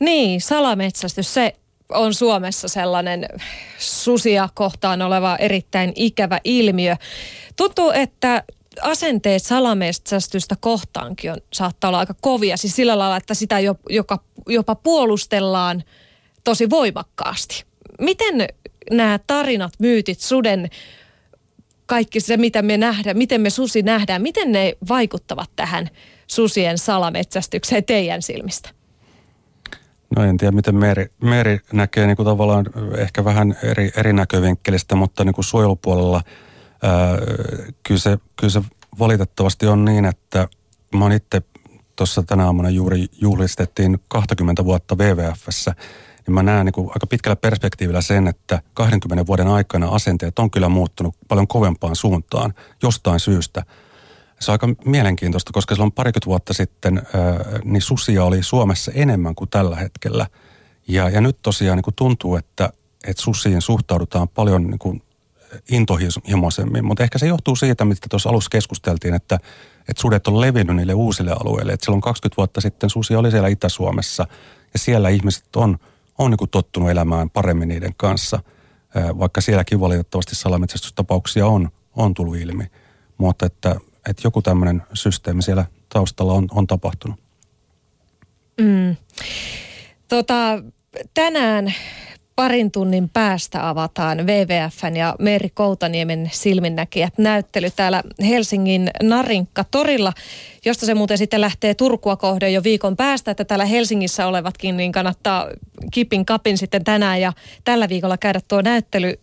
Niin, salametsästys, se on Suomessa sellainen susia kohtaan oleva erittäin ikävä ilmiö. Tuntuu, että asenteet salametsästystä kohtaankin on, saattaa olla aika kovia. Siis sillä lailla, että sitä joka, jopa puolustellaan tosi voimakkaasti. Miten nämä tarinat, myytit, suden, kaikki se, mitä me nähdään, miten me susi nähdään, miten ne vaikuttavat tähän susien salametsästykseen teidän silmistä? No en tiedä, miten Meri, Meri näkee niin kuin tavallaan ehkä vähän eri, eri näkövinkkelistä, mutta niin kuin suojelupuolella ää, kyllä, se, kyllä se valitettavasti on niin, että mä oon itse tuossa tänä aamuna juuri juhlistettiin 20 vuotta WWFssä, niin mä näen niin kuin aika pitkällä perspektiivillä sen, että 20 vuoden aikana asenteet on kyllä muuttunut paljon kovempaan suuntaan jostain syystä – se on aika mielenkiintoista, koska silloin parikymmentä vuotta sitten niin susia oli Suomessa enemmän kuin tällä hetkellä. Ja, ja nyt tosiaan niin kuin tuntuu, että, että susiin suhtaudutaan paljon niin kuin intohimoisemmin. Mutta ehkä se johtuu siitä, mitä tuossa alussa keskusteltiin, että, että sudet on levinnyt niille uusille alueille. Et silloin 20 vuotta sitten susi oli siellä Itä-Suomessa ja siellä ihmiset on, on niin kuin tottunut elämään paremmin niiden kanssa, vaikka sielläkin valitettavasti salametsästystapauksia on, on tullut ilmi. Mutta että että joku tämmöinen systeemi siellä taustalla on, on tapahtunut. Mm. Tota, tänään parin tunnin päästä avataan WWFn ja Meri Koutaniemen silminnäkijät näyttely täällä Helsingin Narinkka-torilla, josta se muuten sitten lähtee Turkua kohden jo viikon päästä, että täällä Helsingissä olevatkin, niin kannattaa kipin kapin sitten tänään ja tällä viikolla käydä tuo näyttely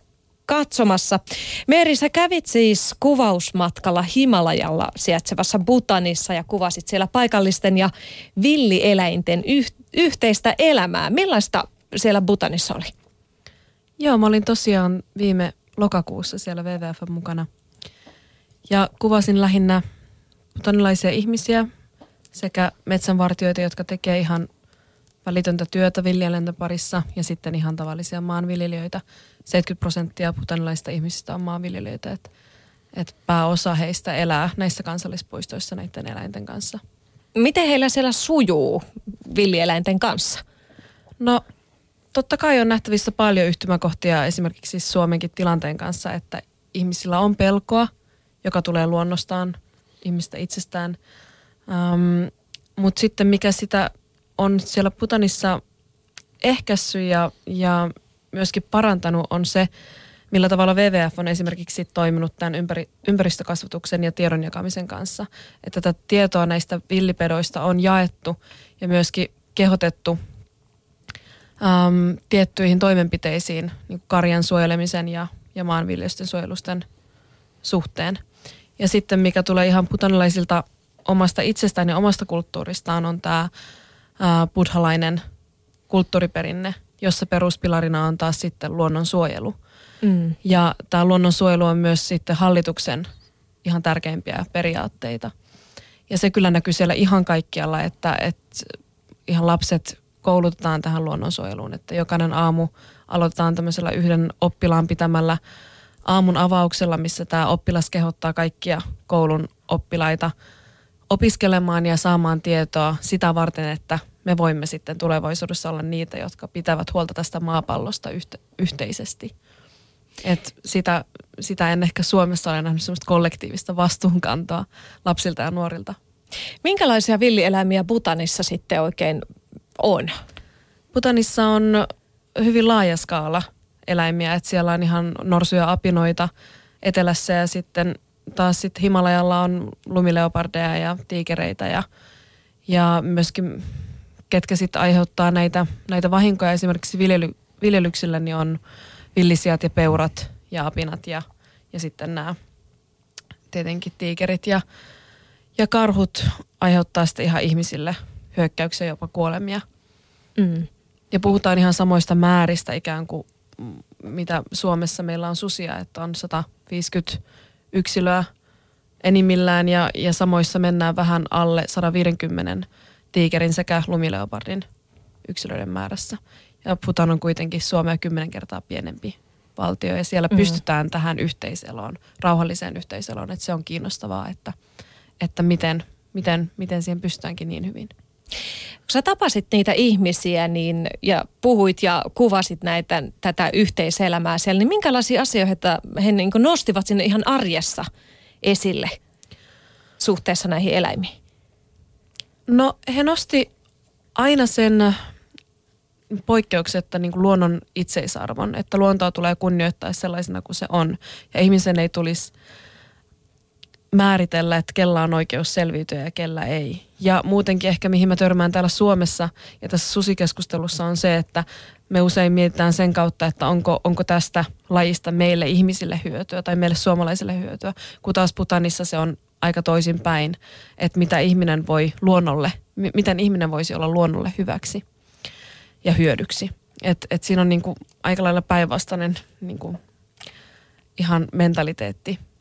katsomassa. Meeri, sä kävit siis kuvausmatkalla Himalajalla sijaitsevassa Butanissa ja kuvasit siellä paikallisten ja villieläinten yh- yhteistä elämää. Millaista siellä Butanissa oli? Joo, mä olin tosiaan viime lokakuussa siellä WWF mukana. Ja kuvasin lähinnä butanilaisia ihmisiä sekä metsänvartijoita, jotka tekee ihan välitöntä työtä viljeläinten parissa ja sitten ihan tavallisia maanviljelijöitä. 70 prosenttia putanilaisista ihmisistä on maanviljelijöitä, että et pääosa heistä elää näissä kansallispuistoissa näiden eläinten kanssa. Miten heillä siellä sujuu villieläinten kanssa? No totta kai on nähtävissä paljon yhtymäkohtia esimerkiksi Suomenkin tilanteen kanssa, että ihmisillä on pelkoa, joka tulee luonnostaan, ihmistä itsestään. Um, Mutta sitten mikä sitä on siellä Putanissa ehkässyt ja, ja myöskin parantanut on se, millä tavalla WWF on esimerkiksi toiminut tämän ympäri, ympäristökasvatuksen ja tiedon jakamisen kanssa. Että tätä tietoa näistä villipedoista on jaettu ja myöskin kehotettu äm, tiettyihin toimenpiteisiin niin karjan suojelemisen ja, ja maanviljelysten suojelusten suhteen. Ja sitten mikä tulee ihan putanilaisilta omasta itsestään ja omasta kulttuuristaan on tämä buddhalainen kulttuuriperinne, jossa peruspilarina on taas sitten luonnonsuojelu. Mm. Ja tämä luonnonsuojelu on myös sitten hallituksen ihan tärkeimpiä periaatteita. Ja se kyllä näkyy siellä ihan kaikkialla, että, että ihan lapset koulutetaan tähän luonnonsuojeluun. Että jokainen aamu aloitetaan tämmöisellä yhden oppilaan pitämällä aamun avauksella, missä tämä oppilas kehottaa kaikkia koulun oppilaita – opiskelemaan ja saamaan tietoa sitä varten, että me voimme sitten tulevaisuudessa olla niitä, jotka pitävät huolta tästä maapallosta yhte, yhteisesti. Et sitä, sitä en ehkä Suomessa ole nähnyt sellaista kollektiivista vastuunkantoa lapsilta ja nuorilta. Minkälaisia villieläimiä Butanissa sitten oikein on? Butanissa on hyvin laaja skaala eläimiä, että siellä on ihan norsuja apinoita etelässä ja sitten taas sitten Himalajalla on lumileopardeja ja tiikereitä ja, ja myöskin ketkä sitten aiheuttaa näitä, näitä vahinkoja esimerkiksi viljely, viljelyksillä, niin on villisiat ja peurat ja apinat ja, ja sitten nämä tietenkin tiikerit ja, ja karhut aiheuttaa sitten ihan ihmisille hyökkäyksiä, jopa kuolemia. Mm. Ja puhutaan ihan samoista määristä ikään kuin mitä Suomessa meillä on susia, että on 150 yksilöä enimmillään ja, ja samoissa mennään vähän alle 150 tiikerin sekä lumileopardin yksilöiden määrässä. Ja Putan on kuitenkin Suomea kymmenen kertaa pienempi valtio ja siellä mm. pystytään tähän yhteiseloon, rauhalliseen yhteiseloon, että se on kiinnostavaa, että, että miten, miten, miten siihen pystytäänkin niin hyvin. Kun sä tapasit niitä ihmisiä niin, ja puhuit ja kuvasit näitä, tätä yhteiselämää siellä, niin minkälaisia asioita he niin nostivat sinne ihan arjessa esille suhteessa näihin eläimiin? No he nosti aina sen poikkeuksetta niin kuin luonnon itseisarvon, että luontoa tulee kunnioittaa sellaisena kuin se on. Ja ihmisen ei tulisi määritellä, että kella on oikeus selviytyä ja kellä ei. Ja muutenkin ehkä mihin mä törmään täällä Suomessa ja tässä susikeskustelussa on se, että me usein mietitään sen kautta, että onko, onko tästä lajista meille ihmisille hyötyä tai meille suomalaisille hyötyä, kun taas Putanissa se on aika toisin päin, että mitä ihminen voi luonnolle, miten ihminen voisi olla luonnolle hyväksi ja hyödyksi. Et, et siinä on niinku aika lailla päinvastainen niinku ihan mentaliteetti